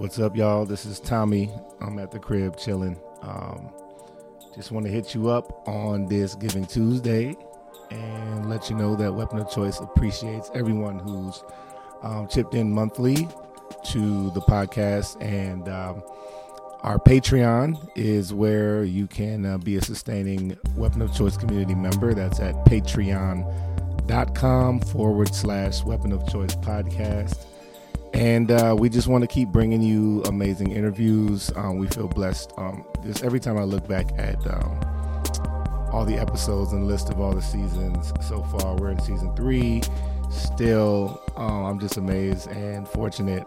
What's up, y'all? This is Tommy. I'm at the crib chilling. Um, just want to hit you up on this Giving Tuesday and let you know that Weapon of Choice appreciates everyone who's um, chipped in monthly to the podcast. And um, our Patreon is where you can uh, be a sustaining Weapon of Choice community member. That's at patreon.com forward slash Weapon of Choice podcast. And uh, we just want to keep bringing you amazing interviews. Um, we feel blessed. Um, just every time I look back at um, all the episodes and list of all the seasons so far, we're in season three. Still, um, I'm just amazed and fortunate.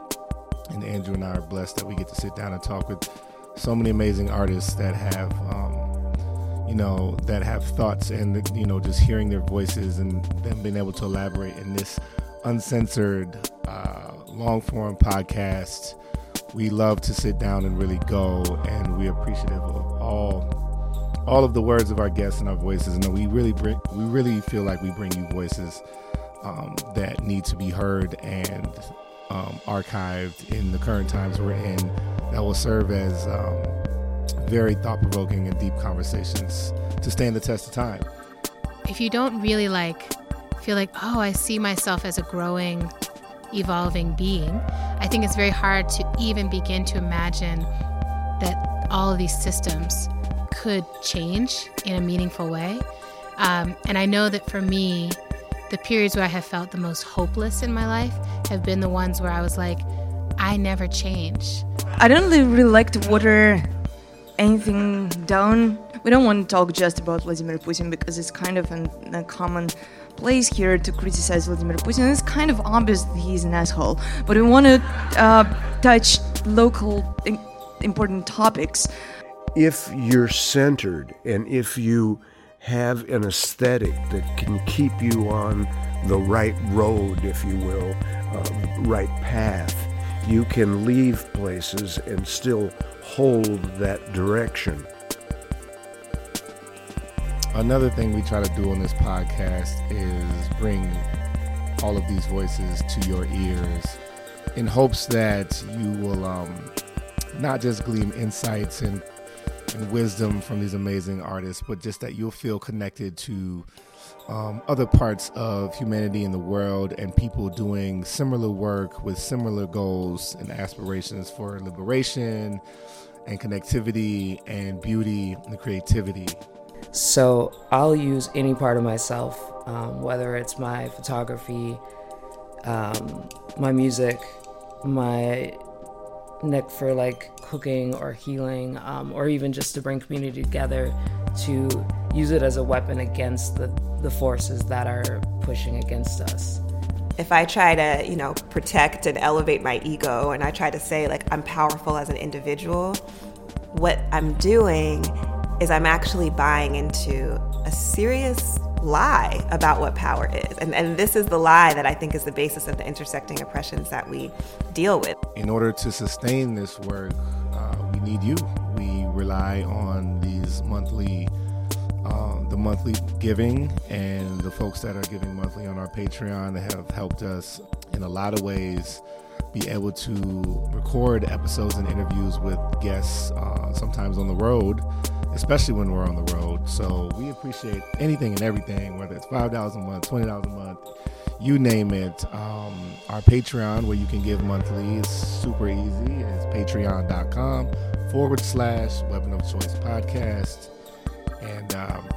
And Andrew and I are blessed that we get to sit down and talk with so many amazing artists that have, um, you know, that have thoughts and you know, just hearing their voices and them being able to elaborate in this uncensored. Uh, long form podcast. We love to sit down and really go, and we're appreciative of all all of the words of our guests and our voices. And we really bring, we really feel like we bring you voices um, that need to be heard and um, archived in the current times we're in. That will serve as um, very thought provoking and deep conversations to stand the test of time. If you don't really like feel like, oh, I see myself as a growing evolving being, I think it's very hard to even begin to imagine that all of these systems could change in a meaningful way. Um, and I know that for me, the periods where I have felt the most hopeless in my life have been the ones where I was like, I never change. I don't really like to water anything down. We don't want to talk just about Vladimir Putin because it's kind of a common place here to criticize Vladimir Putin. It's kind of obvious that he's an asshole, but we want to uh, touch local important topics. If you're centered and if you have an aesthetic that can keep you on the right road, if you will, uh, right path, you can leave places and still hold that direction. Another thing we try to do on this podcast is bring all of these voices to your ears in hopes that you will um, not just glean insights and, and wisdom from these amazing artists, but just that you'll feel connected to um, other parts of humanity in the world and people doing similar work with similar goals and aspirations for liberation and connectivity and beauty and creativity. So I'll use any part of myself, um, whether it's my photography, um, my music, my neck for like cooking or healing, um, or even just to bring community together to use it as a weapon against the, the forces that are pushing against us. If I try to, you know, protect and elevate my ego and I try to say like I'm powerful as an individual, what I'm doing is I'm actually buying into a serious lie about what power is. And, and this is the lie that I think is the basis of the intersecting oppressions that we deal with. In order to sustain this work, uh, we need you. We rely on these monthly, uh, the monthly giving, and the folks that are giving monthly on our Patreon have helped us in a lot of ways be able to record episodes and interviews with guests, uh, sometimes on the road especially when we're on the road. So we appreciate anything and everything, whether it's five dollars a month, twenty dollars a month, you name it. Um, our Patreon, where you can give monthly, is super easy. It's patreon.com forward slash Weapon of Choice podcast, and um,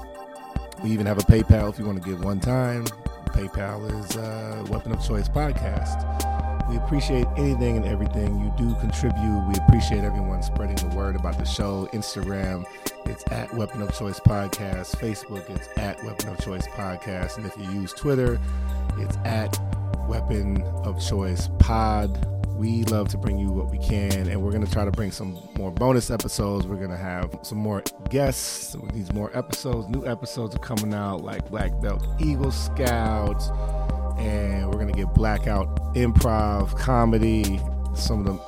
we even have a PayPal if you want to give one time. PayPal is uh, Weapon of Choice podcast. We appreciate anything and everything you do contribute. We appreciate everyone spreading the word about the show. Instagram, it's at Weapon of Choice Podcast. Facebook, it's at Weapon of Choice Podcast. And if you use Twitter, it's at Weapon of Choice Pod. We love to bring you what we can, and we're going to try to bring some more bonus episodes. We're going to have some more guests. These more episodes, new episodes are coming out, like Black Belt Eagle Scouts and we're gonna get blackout improv comedy. Some of them,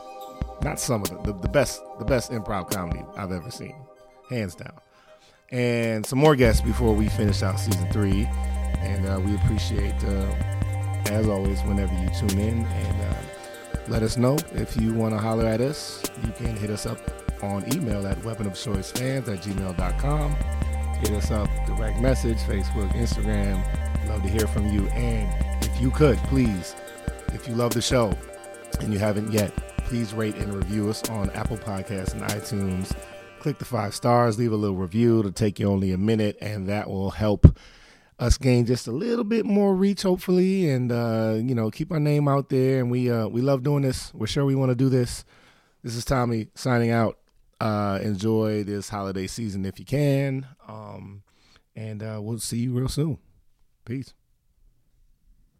not some of them, the, the best, the best improv comedy I've ever seen, hands down. And some more guests before we finish out season three. And uh, we appreciate, uh, as always, whenever you tune in. And uh, let us know if you want to holler at us. You can hit us up on email at weaponofchoicefans at gmail.com. Hit us up, direct message, Facebook, Instagram. Love to hear from you. And you could, please, if you love the show and you haven't yet, please rate and review us on Apple Podcasts and iTunes. Click the five stars, leave a little review. It'll take you only a minute, and that will help us gain just a little bit more reach, hopefully, and uh, you know keep our name out there. And we uh, we love doing this. We're sure we want to do this. This is Tommy signing out. Uh, enjoy this holiday season if you can, um, and uh, we'll see you real soon. Peace.